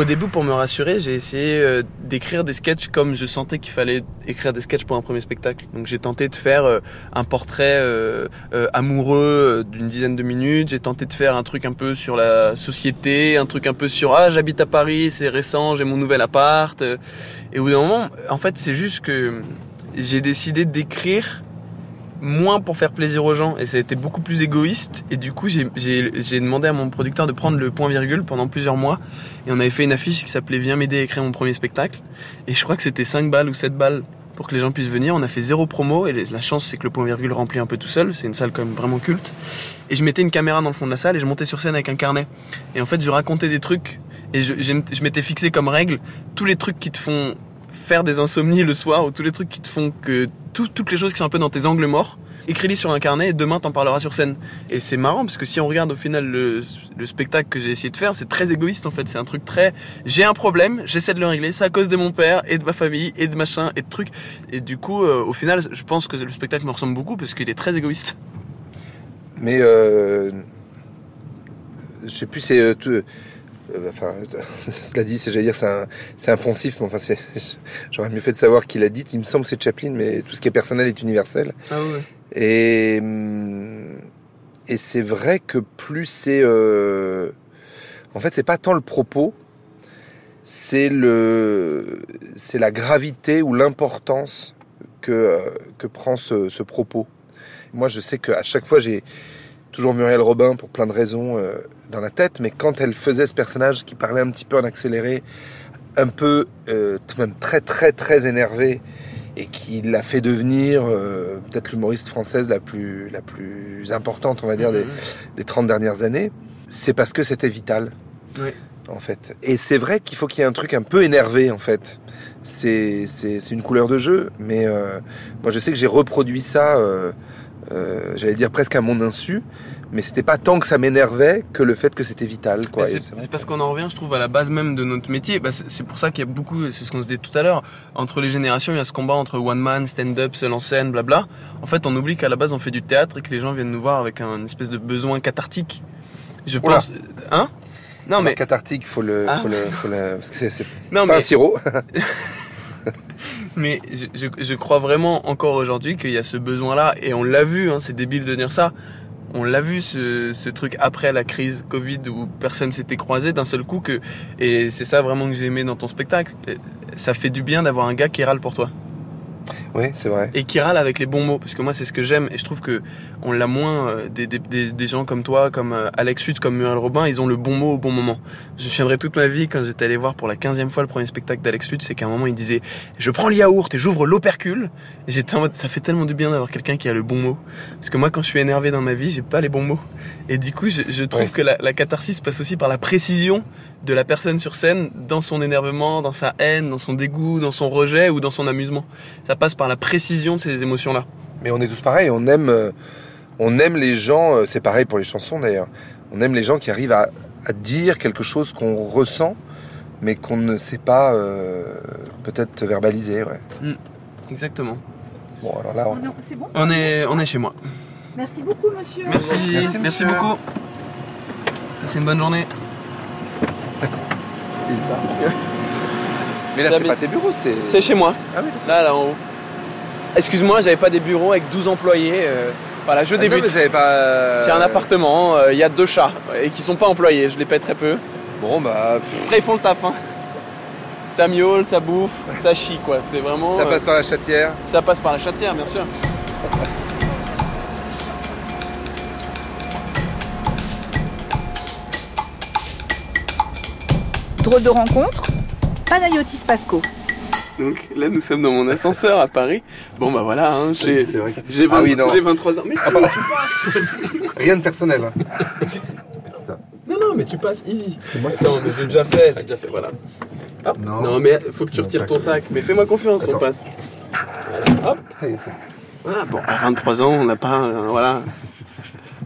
Au début, pour me rassurer, j'ai essayé euh, d'écrire des sketchs comme je sentais qu'il fallait écrire des sketchs pour un premier spectacle. Donc j'ai tenté de faire euh, un portrait euh, amoureux d'une dizaine de minutes. J'ai tenté de faire un truc un peu sur la société, un truc un peu sur ah j'habite à Paris, c'est récent, j'ai mon nouvel appart. Et au bout d'un moment, en fait, c'est juste que j'ai décidé d'écrire moins pour faire plaisir aux gens et ça a été beaucoup plus égoïste. Et du coup j'ai- demandé à mon producteur de prendre le point virgule pendant plusieurs mois et on avait fait une affiche qui s'appelait Viens m'aider à écrire mon premier spectacle. Et je crois que c'était 5 balles ou 7 balles pour que les gens puissent venir. On a fait zéro promo et la chance c'est que le point virgule remplit un peu tout seul. C'est une salle quand même vraiment culte. Et je mettais une caméra dans le fond de la salle et je montais sur scène avec un carnet. Et en fait je racontais des trucs et je, je m'étais fixé comme règle tous les trucs qui te font faire des insomnies le soir ou tous les trucs qui te font que tout- toutes les choses qui sont un peu dans tes angles morts écris-les sur un carnet et demain t'en parleras sur scène. Et c'est marrant parce que si on regarde au final le, le spectacle que j'ai essayé de faire c'est très égoïste en fait. C'est un truc très j'ai un problème j'essaie de le régler c'est à cause de mon père et de ma famille et de machin et de trucs. Et du coup euh, au final je pense que le spectacle me ressemble beaucoup parce qu'il est très égoïste. Mais euh, je sais plus, c'est euh, enfin, cela dit, c'est j'allais dire, c'est un, c'est un poncif, mais enfin, c'est, j'aurais mieux fait de savoir qui l'a dit. Il me semble que c'est Chaplin, mais tout ce qui est personnel est universel. ah ouais Et et c'est vrai que plus c'est, euh, en fait, c'est pas tant le propos, c'est le, c'est la gravité ou l'importance que euh, que prend ce, ce propos. Moi, je sais qu'à chaque fois, j'ai toujours Muriel Robin pour plein de raisons euh, dans la tête, mais quand elle faisait ce personnage qui parlait un petit peu en accéléré, un peu, euh, même très très très énervé, et qui l'a fait devenir euh, peut-être l'humoriste française la plus, la plus importante, on va dire, des, des 30 dernières années, c'est parce que c'était vital. Oui. En fait. Et c'est vrai qu'il faut qu'il y ait un truc un peu énervé, en fait. C'est c'est- c'est une couleur de jeu, mais euh, moi je sais que j'ai reproduit ça, euh, j'allais dire presque à mon insu, mais c'était pas tant que ça m'énervait que le fait que c'était vital. Quoi. C'est parce qu'on en revient, je trouve, à la base même de notre métier. Bah, c'est pour ça qu'il y a beaucoup, c'est ce qu'on se dit tout à l'heure, entre les générations, il y a ce combat entre one man, stand-up, seul en scène, blabla. En fait, on oublie qu'à la base, on fait du théâtre et que les gens viennent nous voir avec un espèce de besoin cathartique. Je Oula. pense. Hein? Non, Alors, mais. cathartique, faut le, Ah. faut le, faut le- parce que c'est pas mais. un sirop. Mais je, je, je crois vraiment encore aujourd'hui qu'il y a ce besoin-là, et on l'a vu, hein, c'est débile de dire ça. On l'a vu ce, truc après la crise Covid où personne s'était croisé d'un seul coup et c'est ça vraiment que j'ai aimé dans ton spectacle. Ça fait du bien d'avoir un gars qui râle pour toi oui, c'est vrai. et qui râle avec les bons mots parce que moi c'est ce que j'aime et je trouve que on l'a moins euh, des, des, des, des gens comme toi comme euh, Alex Hutt comme Muriel Robin ils ont le bon mot au bon moment. Je me souviendrai toute ma vie quand j'étais allé voir pour la 15e fois le premier spectacle d'Alex Hutt c'est qu'à un moment il disait je prends le yaourt et j'ouvre l'opercule et j'étais en mode ça fait tellement du bien d'avoir quelqu'un qui a le bon mot. Parce que moi quand je suis énervé dans ma vie j'ai pas les bons mots. Et du coup je, je trouve Ouais. que la, la catharsis passe aussi par la précision de la personne sur scène dans son énervement dans sa haine dans son dégoût dans son rejet ou dans son amusement ça passe par la précision de ces émotions là Mais on est tous pareils, on aime, euh, on aime les gens, euh, c'est pareil pour les chansons d'ailleurs, on aime les gens qui arrivent à, à dire quelque chose qu'on ressent, mais qu'on ne sait pas euh, peut-être verbaliser. Ouais. Exactement. Bon, alors là, on- Non, c'est bon On est, on est chez moi. Merci beaucoup, monsieur. Merci, Merci, merci, monsieur. beaucoup. Passez une bonne journée. mais là, c'est pas tes bureaux, c'est. C'est chez moi. Ah oui. Là, là en haut. Excuse-moi, j'avais pas des bureaux avec 12 employés. euh, Voilà, je Ah non, débute. mais j'avais pas. J'ai un appartement, euh, il y a deux chats et qui sont pas employés, je les paie très peu. Bon, bah, pff, Après, ils font le taf. Hein. Ça miaule, ça bouffe, ça chie quoi. C'est vraiment. ça euh, passe par la chatière. ça passe par la chatière, bien sûr. Drôle de rencontre, Panayotis Pasco. Donc là, nous sommes dans mon ascenseur à Paris. Bon, bah voilà, hein, j'ai c'est vrai que- j'ai Ah 20 oui, non. j'ai 23 ans. Mais si, pardon. tu passes. Rien de personnel. hein. Non, non, mais tu passes easy. C'est moi Non, mais j'ai déjà fait, j'ai déjà fait, voilà. Hop. Non. Non, mais faut que tu retires ton sac. Mais fais-moi confiance, on passe. Hop. Ça y est, c'est- Voilà, bon, à 23 ans, on n'a pas. euh, voilà.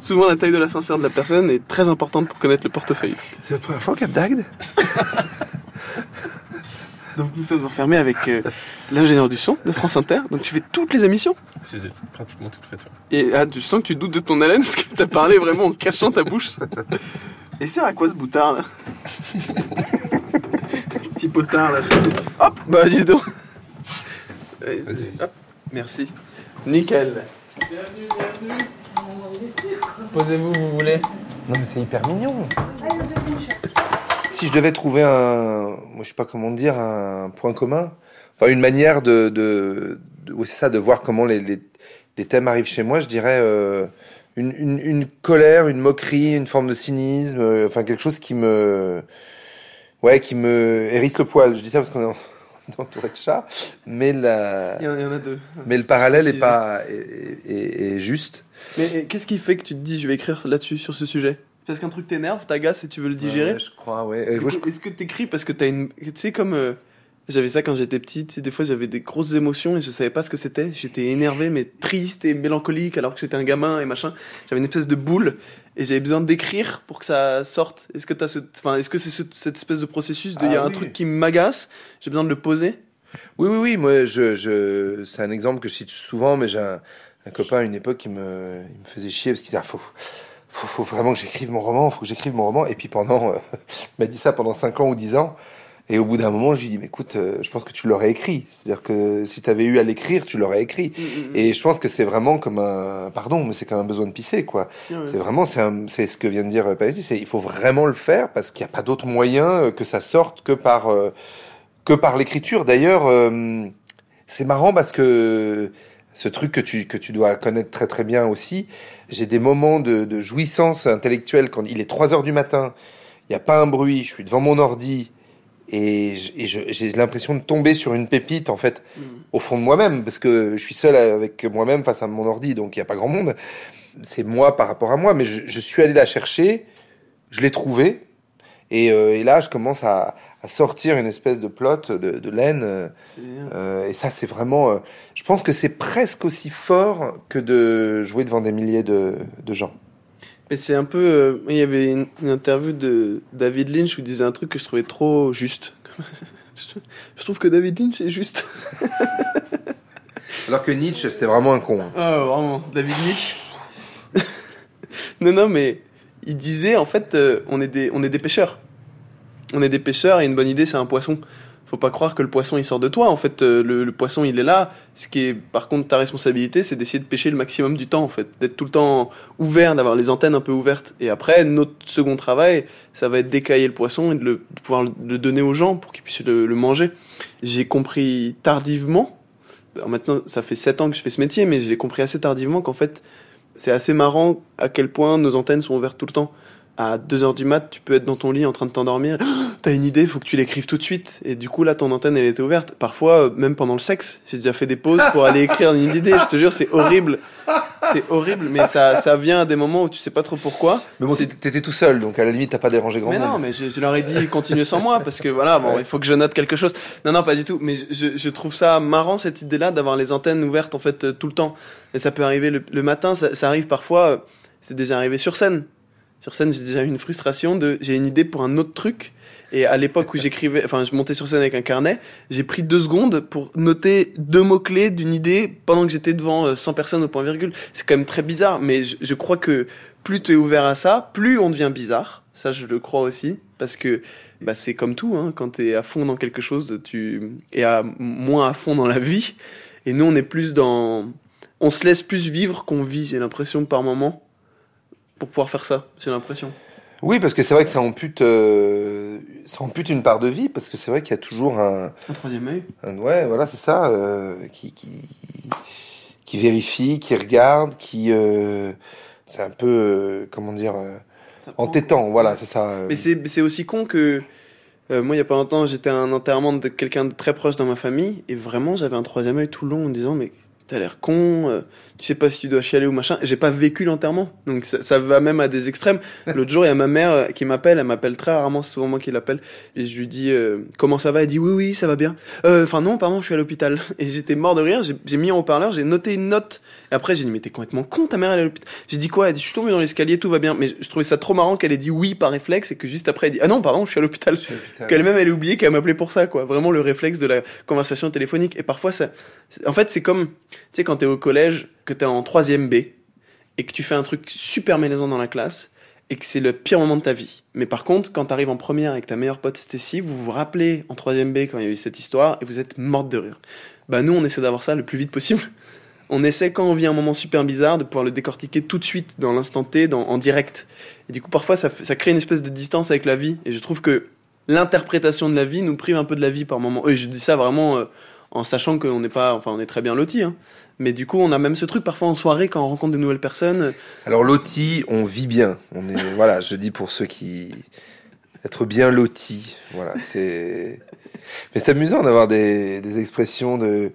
Souvent, la taille de l'ascenseur de la personne est très importante pour connaître le portefeuille. C'est votre première fois au Cap d'Agde Donc, nous sommes enfermés avec euh, l'ingénieur du son de France Inter. Donc, tu fais toutes les émissions. C'est pratiquement tout fait. Et ah, tu sens que tu doutes de ton haleine parce que t'as parlé vraiment en cachant ta bouche. Et c'est à quoi ce boutard là Petit potard là. Hop Bah dis donc hop, Merci. Nickel. Bienvenue, bienvenue. Posez-vous, vous voulez. Non, mais c'est hyper mignon. Si je devais trouver un, moi je sais pas comment dire, un point commun, enfin une manière de, de, de- oui, c'est ça, de voir comment les, les, les thèmes arrivent chez moi, je dirais euh, une, une, une colère, une moquerie, une forme de cynisme, euh, enfin quelque chose qui me, ouais, qui me hérisse le poil. Je dis ça parce qu'on est en- entouré de chats, mais la, Il y en, a deux. mais le parallèle est pas, est, est- est juste. Mais qu'est-ce qui fait que tu te dis je vais écrire là-dessus, sur ce sujet? Parce qu'un truc t'énerve, t'agace et tu veux le digérer Ouais, je crois, ouais. Je- Est-ce que t'écris parce que t'as une. Tu sais, comme. euh, J'avais ça quand j'étais petit, tu sais, des fois j'avais des grosses émotions et je savais pas ce que c'était. J'étais énervé, mais triste et mélancolique alors que j'étais un gamin et machin. J'avais une espèce de boule et j'avais besoin d'écrire pour que ça sorte. Est-ce que t'as ce. Enfin, est-ce que c'est ce- cette espèce de processus de. Il y a Ah un truc qui m'agace, j'ai besoin de le poser? Oui, oui, oui. Moi, je, je, c'est un exemple que je cite souvent, mais j'ai un, un copain à une époque qui me, il me faisait chier parce qu'il disait, ah, faut, faut, vraiment que j'écrive mon roman, faut que j'écrive mon roman. Et puis pendant, euh, il m'a dit ça pendant 5 ans ou 10 ans. Et au bout d'un moment, je lui dis, mais écoute, euh, je pense que tu l'aurais écrit. C'est-à-dire que si tu avais eu à l'écrire, tu l'aurais écrit. Et je pense que c'est vraiment comme un, pardon, mais c'est comme un besoin de pisser, quoi. C'est vraiment, c'est un- c'est ce que vient de dire euh, Panetti, c'est il faut vraiment le faire parce qu'il n'y a pas d'autre moyen euh, que ça sorte que par euh, que par l'écriture. D'ailleurs, euh, c'est marrant parce que ce truc que tu, que tu dois connaître très très bien aussi. J'ai des moments de, de jouissance intellectuelle quand il est 3 heures du matin, il n'y a pas un bruit, je suis devant mon ordi et j'ai l'impression de tomber sur une pépite en fait au fond de moi-même parce que je suis seul avec moi-même face à mon ordi donc il n'y a pas grand monde. C'est moi par rapport à moi mais je, je suis allé la chercher, je l'ai trouvée et, euh, et là je commence à, à sortir une espèce de plot de, de laine euh, euh, et ça, c'est vraiment. euh, je pense que c'est presque aussi fort que de jouer devant des milliers de, de gens. Mais c'est un peu. euh, il y avait une, une interview de David Lynch où il disait un truc que je trouvais trop juste. je, trouve que David Lynch est juste. Alors que Nietzsche, c'était vraiment un con. hein. Ah, vraiment, David Lynch. non, non, mais il disait en fait, on, est des, on est des pêcheurs. On est des pêcheurs et une bonne idée, c'est un poisson. Faut pas croire que le poisson il sort de toi. En fait, euh, le, poisson il est là. Ce qui est par contre ta responsabilité, c'est d'essayer de pêcher le maximum du temps. En fait, d'être tout le temps ouvert, d'avoir les antennes un peu ouvertes. Et après, notre second travail, ça va être d'écailler le poisson et de, le, pouvoir le, donner aux gens pour qu'ils puissent le, manger. J'ai compris tardivement. Maintenant, ça fait 7 ans que je fais ce métier, mais je l'ai compris assez tardivement qu'en fait, c'est assez marrant à quel point nos antennes sont ouvertes tout le temps. À 2h du mat, tu peux être dans ton lit en train de t'endormir. T'as une idée, faut que tu l'écrives tout de suite. Et du coup, là, ton antenne, elle était ouverte. Parfois, euh, même pendant le sexe, j'ai déjà fait des pauses pour aller écrire une idée. Je te jure, c'est horrible. C'est horrible, mais ça, ça vient à des moments où tu sais pas trop pourquoi. Mais bon, t'étais tout seul, donc à la limite, t'as pas dérangé grand mais monde. non, mais je, je leur ai dit continuez sans moi parce que voilà, bon, Ouais. il faut que je note quelque chose. Non, non, pas du tout. Mais je- je, trouve ça marrant cette idée-là d'avoir les antennes ouvertes en fait euh, tout le temps. Et ça peut arriver le, le matin, ça, ça arrive parfois. euh, C'est déjà arrivé sur scène. Sur scène, j'ai déjà eu une frustration de j'ai une idée pour un autre truc. Et à l'époque où j'écrivais, enfin, je montais sur scène avec un carnet, j'ai pris deux secondes pour noter deux mots-clés d'une idée pendant que j'étais devant euh, 100 personnes au point virgule. C'est quand même très bizarre, mais je, je crois que plus tu es ouvert à ça, plus on devient bizarre. Ça, je le crois aussi, parce que bah, c'est comme tout, hein, quand tu es à fond dans quelque chose, tu es à, moins à fond dans la vie. Et nous, on est plus dans... On se laisse plus vivre qu'on vit, j'ai l'impression, par moment, pour pouvoir faire ça, j'ai l'impression. Oui, parce que c'est vrai que ça ampute, euh, ça ampute une part de vie, parce que c'est vrai qu'il y a toujours un, Un troisième œil un- ouais, voilà, c'est ça, euh, qui, qui, qui vérifie, qui regarde, qui, euh, c'est un peu, euh, comment dire, entêtant, voilà, c'est ça. Mais c'est aussi con que euh, moi, il y a pas longtemps, j'étais à un enterrement de quelqu'un de très proche dans ma famille et vraiment, j'avais un troisième œil tout le long en me disant mais t'as l'air con, euh, tu sais pas si tu dois chialer ou machin. J'ai pas vécu l'enterrement, donc ça, ça va même à des extrêmes. L'autre jour, il y a ma mère euh, qui m'appelle, elle m'appelle très rarement, c'est souvent moi qui l'appelle et je lui dis euh, comment ça va? Elle dit oui oui, ça va bien. Euh, Enfin non, pardon, je suis à l'hôpital. Et j'étais mort de rire. J'ai mis en haut-parleur, j'ai noté une note. Et après, j'ai dit mais t'es complètement con, ta mère elle est à l'hôpital. J'ai dit quoi? Elle dit je suis tombé dans l'escalier, tout va bien. Mais je, je trouvais ça trop marrant qu'elle ait dit oui par réflexe et que juste après elle dit ah non pardon, je suis à l'hôpital. Qu'elle-même elle ait oublié qu'elle m'appelait pour ça quoi. Vraiment le réflexe de la conversation téléphonique. Et parfois ça, en fait c'est comme tu sais quand t'es au collège, que t'es en troisième B et que tu fais un truc super malaisant dans la classe et que c'est le pire moment de ta vie. Mais par contre, quand t'arrives en première avec ta meilleure pote Stacy, vous vous rappelez en troisième B quand il y a eu cette histoire et vous êtes morte de rire. Bah nous, on essaie d'avoir ça le plus vite possible. On essaie quand on vit un moment super bizarre de pouvoir le décortiquer tout de suite dans l'instant T, en direct. Et du coup, parfois, ça crée une espèce de distance avec la vie. Et je trouve que l'interprétation de la vie nous prive un peu de la vie par moment. Et je dis ça vraiment euh, en sachant qu'on n'est pas, enfin, on est très bien lotis. Hein. Mais du coup, on a même ce truc parfois en soirée quand on rencontre des nouvelles personnes. Alors loti, on vit bien. On est, voilà, je dis pour ceux qui être bien loti. Voilà, c'est. Mais c'est amusant d'avoir des, des expressions de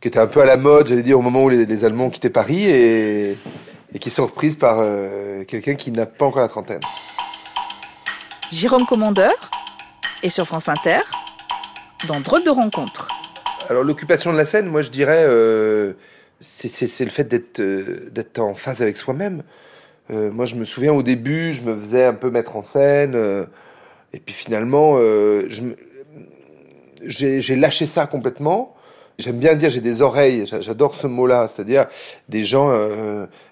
qui étaient un peu à la mode, j'allais dire au moment où les, les Allemands quitté Paris et, et qui sont reprises par euh, quelqu'un qui n'a pas encore la trentaine. Jérôme Commandeur et sur France Inter dans Drôle de rencontre. Alors l'occupation de la scène, moi je dirais, euh, c'est- le fait d'être euh, d'être en phase avec soi-même. Euh, moi je me souviens au début, je me faisais un peu mettre en scène, et puis finalement, j'ai lâché ça complètement. J'aime bien dire j'ai des oreilles, j'a- j'adore ce mot-là, c'est-à-dire des gens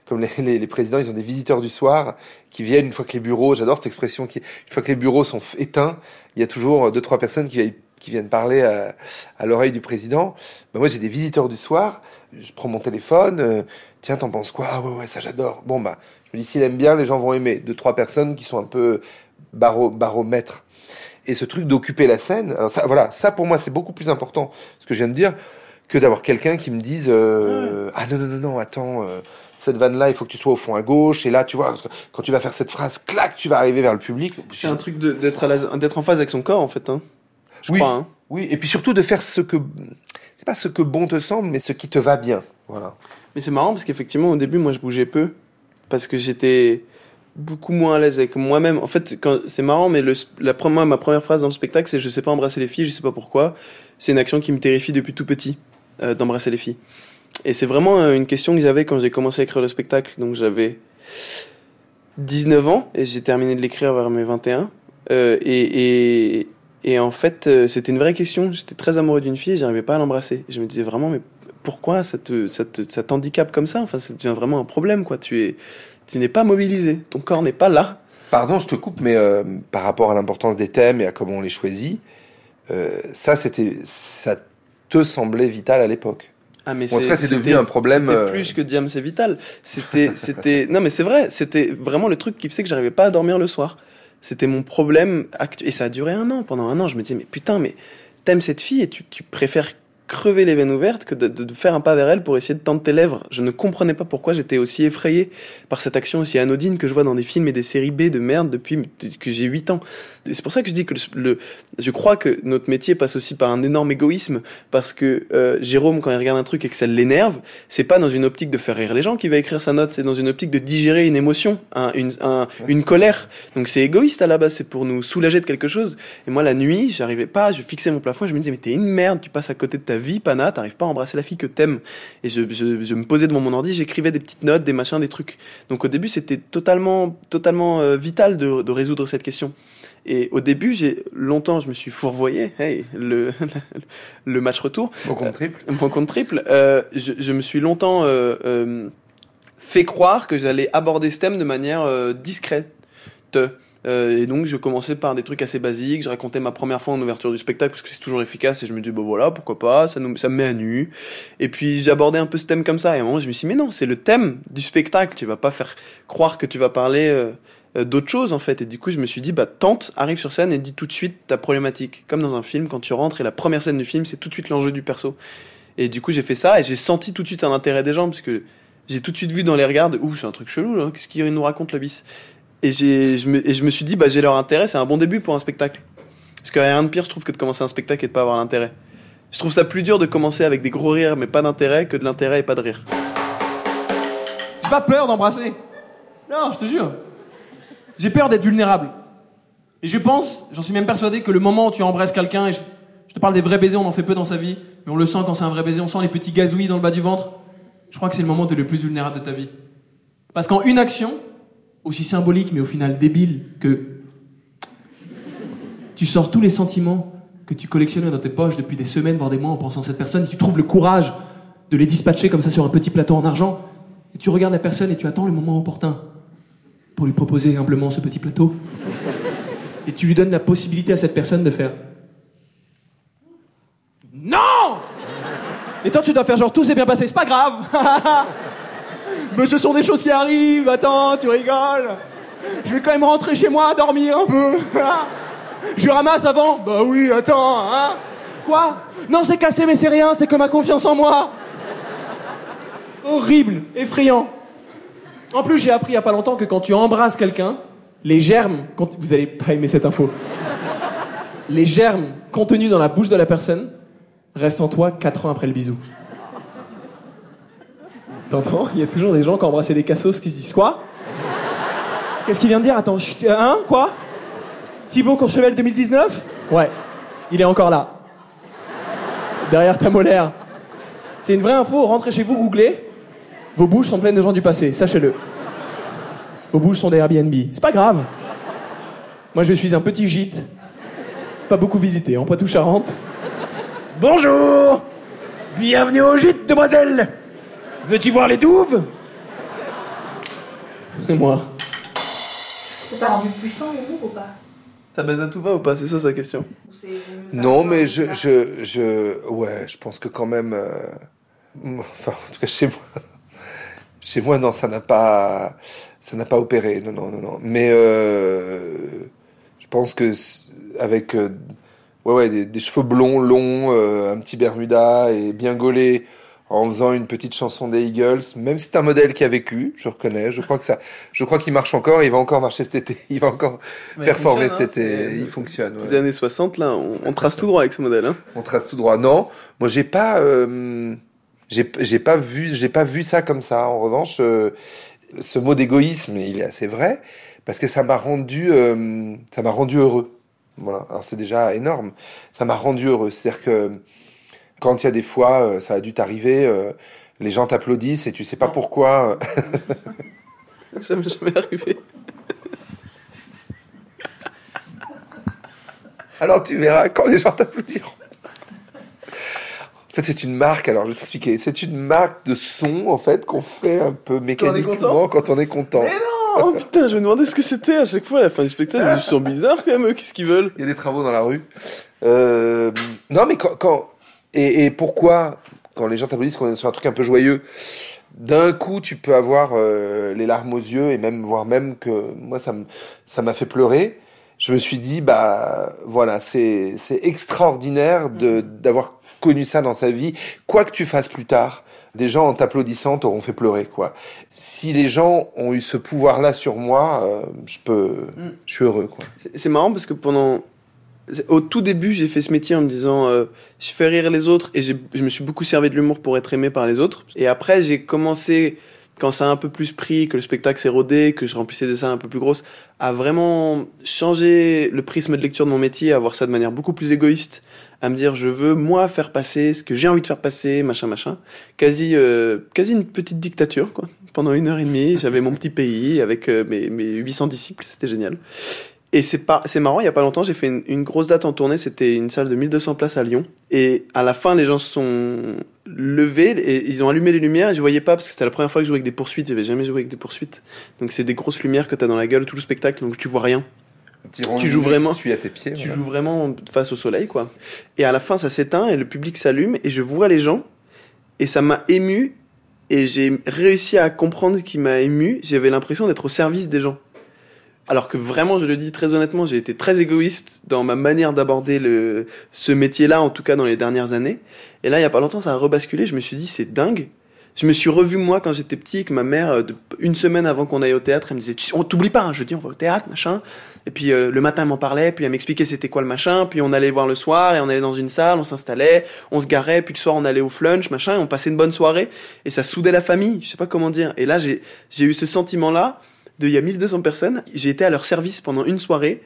comme les, présidents, ils ont des visiteurs du soir qui viennent une fois que les bureaux, j'adore cette expression, qui, une fois que les bureaux sont éteints, il y a toujours deux trois personnes qui, viennent- qui viennent parler à, à l'oreille du président. Ben moi j'ai des visiteurs du soir, je prends mon téléphone, euh, tiens t'en penses quoi? Ah ouais ouais ça j'adore. Bon bah je me dis s'il aime bien, les gens vont aimer. Deux trois personnes qui sont un peu baro, baromètres. Et ce truc d'occuper la scène, alors ça, voilà, ça pour moi c'est beaucoup plus important, ce que je viens de dire, que d'avoir quelqu'un qui me dise euh, ah non non non non attends euh, cette vanne là il faut que tu sois au fond à gauche et là tu vois quand tu vas faire cette phrase clac tu vas arriver vers le public C'est un truc d'être d'être en phase avec son corps, en fait. Hein. Je Oui. crois. Hein. oui et puis surtout de faire ce que c'est pas ce que bon te semble mais ce qui te va bien voilà Mais c'est marrant parce qu'effectivement, au début, moi, je bougeais peu. Parce que j'étais beaucoup moins à l'aise avec moi-même. En fait, quand- c'est marrant, mais le, la, première, ma première phrase dans le spectacle, c'est Je sais pas embrasser les filles, je sais pas pourquoi. C'est une action qui me terrifie depuis tout petit, euh, d'embrasser les filles. Et c'est vraiment euh, une question que j'avais quand j'ai commencé à écrire le spectacle. Donc j'avais 19 ans et j'ai terminé de l'écrire vers mes 21. Euh, et, et, et en fait, euh, c'était une vraie question. J'étais très amoureux d'une fille j'arrivais pas à l'embrasser. Je me disais vraiment, mais pourquoi ça te, ça te, ça t'handicape comme ça? Enfin, ça devient vraiment un problème, quoi. Tu es, tu n'es pas mobilisé. Ton corps n'est pas là. pardon je te coupe mais euh, par rapport à l'importance des thèmes et à comment on les choisit euh, ça c'était ça te semblait vital à l'époque Ah, mais cas, c'est devenu un problème, C'était plus que Diam, c'est vital. C'était, c'était. Non, mais c'est vrai. C'était vraiment le truc qui faisait que j'arrivais pas à dormir le soir. C'était mon problème actuel. Et ça a duré un an. Pendant un an, je me disais, mais putain, mais t'aimes cette fille et tu, tu préfères crever les veines ouvertes que de, de- faire un pas vers elle pour essayer de tendre tes lèvres. Je ne comprenais pas pourquoi j'étais aussi effrayé par cette action aussi anodine que je vois dans des films et des séries B de merde depuis que j'ai 8 ans. C'est pour ça que je dis que le, le- je crois que notre métier passe aussi par un énorme égoïsme parce que euh, Jérôme, quand il regarde un truc et que ça l'énerve, c'est pas dans une optique de faire rire les gens qu'il va écrire sa note, c'est dans une optique de digérer une émotion, un- une, un- une colère. Donc c'est égoïste à la base, c'est pour nous soulager de quelque chose. Et moi, la nuit, j'arrivais pas, je fixais mon plafond, je me disais, mais t'es une merde, tu passes à côté de ta vie, Pana, t'arrives pas à embrasser la fille que t'aimes. Et je, je, je me posais devant mon ordi, j'écrivais des petites notes, des machins, des trucs. Donc au début, c'était totalement, totalement euh, vital de, de résoudre cette question. Et au début, j'ai longtemps, je me suis fourvoyé, hey, le, le match retour. Mon compte triple. Mon compte triple. Euh, je, je me suis longtemps euh, euh, fait croire que j'allais aborder ce thème de manière euh, discrète. Euh, et donc, je commençais par des trucs assez basiques. Je racontais ma première fois en ouverture du spectacle parce que c'est toujours efficace. Et je me dis, bon voilà, pourquoi pas, ça, nous, ça me met à nu. Et puis, j'abordais un peu ce thème comme ça. Et à un moment, je me suis dit, mais non, c'est le thème du spectacle. Tu vas pas faire croire que tu vas parler euh, euh, d'autre chose, en fait. Et du coup, je me suis dit, bah, tente, arrive sur scène et dis tout de suite ta problématique. Comme dans un film, quand tu rentres et la première scène du film, c'est tout de suite l'enjeu du perso. Et du coup, j'ai fait ça et j'ai senti tout de suite un intérêt des gens parce que j'ai tout de suite vu dans les regards, ouh, c'est un truc chelou, là. Qu'est-ce qu'il nous raconte, le bis et, je me, et je me suis dit, bah, j'ai leur intérêt, c'est un bon début pour un spectacle. Parce qu'il n'y a rien de pire, je trouve, que de commencer un spectacle et de pas avoir l'intérêt. Je trouve ça plus dur de commencer avec des gros rires mais pas d'intérêt que de l'intérêt et pas de rire. J'ai pas peur d'embrasser. Non, je te jure. J'ai peur d'être vulnérable. Et je pense, j'en suis même persuadé, que le moment où tu embrasses quelqu'un, et je, te parle des vrais baisers, on en fait peu dans sa vie, mais on le sent quand c'est un vrai baiser, on sent les petits gazouillis dans le bas du ventre. Je crois que c'est le moment où tu es le plus vulnérable de ta vie. Parce qu'en une action, aussi symbolique mais au final débile, que tu sors tous les sentiments que tu collectionnais dans tes poches depuis des semaines, voire des mois en pensant à cette personne, et tu trouves le courage de les dispatcher comme ça sur un petit plateau en argent, et tu regardes la personne et tu attends le moment opportun pour lui proposer humblement ce petit plateau. Et tu lui donnes la possibilité à cette personne de faire Non! Et toi tu dois faire genre tout s'est bien passé, c'est pas grave. Mais ce sont des choses qui arrivent, attends, tu rigoles. Je vais quand même rentrer chez moi, dormir un peu. Je ramasse avant. Bah oui, attends, hein. Quoi? Non, c'est cassé, mais c'est rien, c'est que ma confiance en moi. Horrible, effrayant en plus, j'ai appris il y a pas longtemps que quand tu embrasses quelqu'un, les germes, vous allez pas aimer cette info, les germes contenus dans la bouche de la personne restent en toi 4 ans après le bisou. T'entends? Il y a toujours des gens qui ont embrassé des cassos qui se disent quoi? Qu'est-ce qu'il vient de dire? Attends, chut, hein? Quoi? Thibaut Courchevel 2019 Ouais, il est encore là. Derrière ta molaire. C'est une vraie info, rentrez chez vous, googlez. Vos bouches sont pleines de gens du passé, sachez-le. Vos bouches sont des Airbnb. C'est pas grave. Moi, je suis un petit gîte. Pas beaucoup visité, en Poitou-Charentes. Bonjour Bienvenue au gîte, demoiselle Veux-tu voir les douves? C'est moi. Ça t'a rendu puissant l'amour ou pas? Ça baise à tout va ou pas? C'est ça sa question. C'est- Non, mais je, je, je, ouais, je pense que quand même, euh, enfin, en tout cas chez moi, chez moi, non, ça n'a pas, ça n'a pas opéré, non, non, non, non. Mais euh, je pense que avec euh, Ouais, ouais, des, des cheveux blonds, longs, euh, un petit Bermuda et bien gaulé en faisant une petite chanson des Eagles. Même si c'est un modèle qui a vécu, je reconnais. Je crois que ça, je crois qu'il marche encore. Il va encore marcher cet été. Il va encore Mais performer fonctionne, cet été. hein, il fonctionne. ouais. Les années 60, là, on, on trace tout droit avec ce modèle. Hein. On trace tout droit. Non, moi j'ai pas, euh, j'ai pas vu, j'ai pas vu ça comme ça. En revanche, euh, ce mot d'égoïsme, il est assez vrai parce que ça m'a rendu, euh, ça m'a rendu heureux. Voilà. Alors c'est déjà énorme. Ça m'a rendu heureux. C'est-à-dire que quand il y a des fois, euh, ça a dû t'arriver, euh, les gens t'applaudissent et tu sais pas pourquoi. euh, Jamais, jamais arrivé. Alors tu verras quand les gens t'applaudiront. En fait, c'est une marque. Alors, je vais t'expliquer. C'est une marque de son, en fait, qu'on fait un peu mécaniquement quand on est content. Mais non Oh putain, je me demandais ce que c'était à chaque fois à la fin du spectacle. Ils sont bizarres quand même, eux, qu'est-ce qu'ils veulent? Il y a des travaux dans la rue. Euh, non, mais quand, quand et, et pourquoi quand les gens t'applaudissent qu'on est sur un truc un peu joyeux, d'un coup tu peux avoir euh, les larmes aux yeux et même voir même que moi ça m'a fait pleurer. Je me suis dit bah voilà c'est c'est extraordinaire de d'avoir connu ça dans sa vie. Quoi que tu fasses plus tard, des gens en t'applaudissant t'auront fait pleurer quoi. Si les gens ont eu ce pouvoir là sur moi, euh, je peux je suis heureux quoi. C'est marrant parce que pendant. Au tout début, j'ai fait ce métier en me disant euh, je fais rire les autres et j'ai- je me suis beaucoup servi de l'humour pour être aimé par les autres. Et après, j'ai commencé, quand ça a un peu plus pris, que le spectacle s'est rodé, que je remplissais des salles un peu plus grosses, à vraiment changer le prisme de lecture de mon métier, à voir ça de manière beaucoup plus égoïste, à me dire je veux moi faire passer ce que j'ai envie de faire passer, machin, machin. Quasi, euh, quasi une petite dictature, quoi. Pendant une heure et demie, j'avais mon petit pays avec euh, mes, mes 800 disciples, c'était génial. Et c'est pas, c'est marrant, il y a pas longtemps, j'ai fait une, une grosse date en tournée, c'était une salle de 1200 places à Lyon. Et à la fin, les gens se sont levés et ils ont allumé les lumières et je voyais pas parce que c'était la première fois que je jouais avec des poursuites, j'avais jamais joué avec des poursuites. Donc c'est des grosses lumières que t'as dans la gueule tout le spectacle, donc tu vois rien. Tu joues vraiment- à tes pieds. Tu voilà. joues vraiment face au soleil, quoi. Et à la fin, ça s'éteint et le public s'allume et je vois les gens et ça m'a ému et j'ai réussi à comprendre ce qui m'a ému. J'avais l'impression d'être au service des gens. Alors que vraiment, je le dis très honnêtement, j'ai été très égoïste dans ma manière d'aborder le, ce métier-là, en tout cas dans les dernières années. Et là, il y a pas longtemps, ça a rebasculé. Je me suis dit, c'est dingue. Je me suis revu moi quand j'étais petit, que ma mère, euh, une semaine avant qu'on aille au théâtre, elle me disait, on t'oublie pas, hein. je dis, on va au théâtre, machin. Et puis euh, le matin, elle m'en parlait, puis elle m'expliquait c'était quoi le machin, puis on allait voir le soir, et on allait dans une salle, on s'installait, on se garait, puis le soir on allait au flunch, machin, et on passait une bonne soirée, et ça soudait la famille, je sais pas comment dire. Et là, j'ai eu ce sentiment-là, de il y a 1200 personnes, j'ai été à leur service pendant une soirée,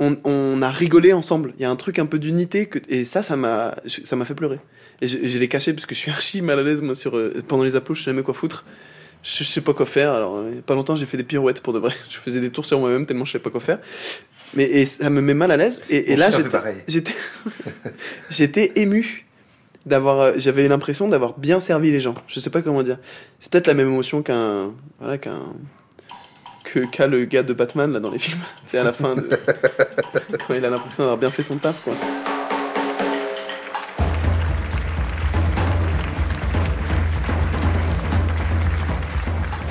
on, on a rigolé ensemble, il y a un truc un peu d'unité, que, et ça, ça m'a ça m'a fait pleurer. Et je, je l'ai caché parce que je suis archi mal à l'aise, moi, sur, euh, pendant les applaudissements, je sais jamais quoi foutre. Je, je sais pas quoi faire. Alors, euh, pas longtemps, j'ai fait des pirouettes pour de vrai. Je faisais des tours sur moi-même tellement je sais pas quoi faire. Mais et ça me met mal à l'aise. Et, et là, j'étais, j'étais ému d'avoir. euh, J'avais l'impression d'avoir bien servi les gens. Je sais pas comment dire. C'est peut-être la même émotion qu'un, voilà, qu'un, que qu'a le gars de Batman là dans les films. C'est à la fin de, quand il a l'impression d'avoir bien fait son taf, quoi.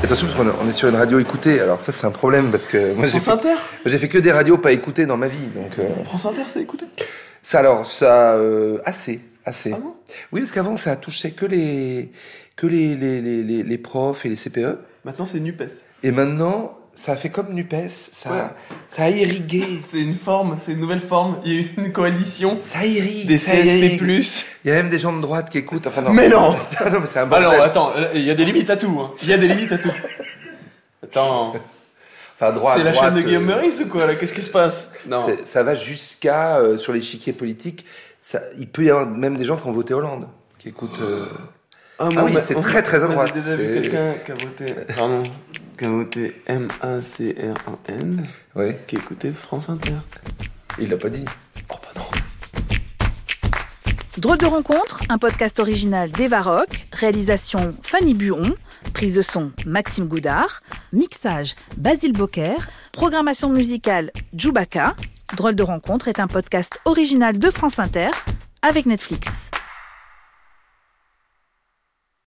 Attention, parce qu'on est- sur une radio écoutée. Alors ça, c'est un problème parce que moi, j'ai France fait, Inter. j'ai fait que des radios pas écoutées dans ma vie. Donc euh, France Inter, c'est écouté. ça, alors ça, euh, assez, assez. Ah bon oui, parce qu'avant, ça touchait que les que les les, les, les, les profs et les CPE. Maintenant, c'est Nupes. Et maintenant, ça a fait comme Nupes. Ça, Ouais. ça a irrigué. C'est une forme, c'est une nouvelle forme. Il y a eu une coalition Ça irrigue. des ça CSP+. irrigue. Il y a même des gens de droite qui écoutent. Enfin non. Mais non non, mais c'est un bordel. non, attends, il y a des limites à tout. hein. Il y a des limites à tout. Attends, Enfin, droite, c'est la droite, chaîne de Guillaume euh, Meurice ou quoi là? Qu'est-ce qui se passe? Non. Ça va jusqu'à euh, sur l'échiquier politique. Ça, il peut y avoir même des gens qui ont voté Hollande, qui écoutent. euh, Ah, Ah oui, bah, c'est très, très à droite, J'ai déjà vu quelqu'un qui a voté. Pardon. Qui a voté M-A-C-R-A-N, Ouais, qui écoutait France Inter. il l'a pas dit. Oh bah non. Drôle de rencontre, un podcast original d'Eva Rock, réalisation Fanny Buon, prise de son Maxime Goudard, mixage Basile Bocquer, programmation musicale Djoubaka. Drôle de rencontre est un podcast original de France Inter avec Netflix.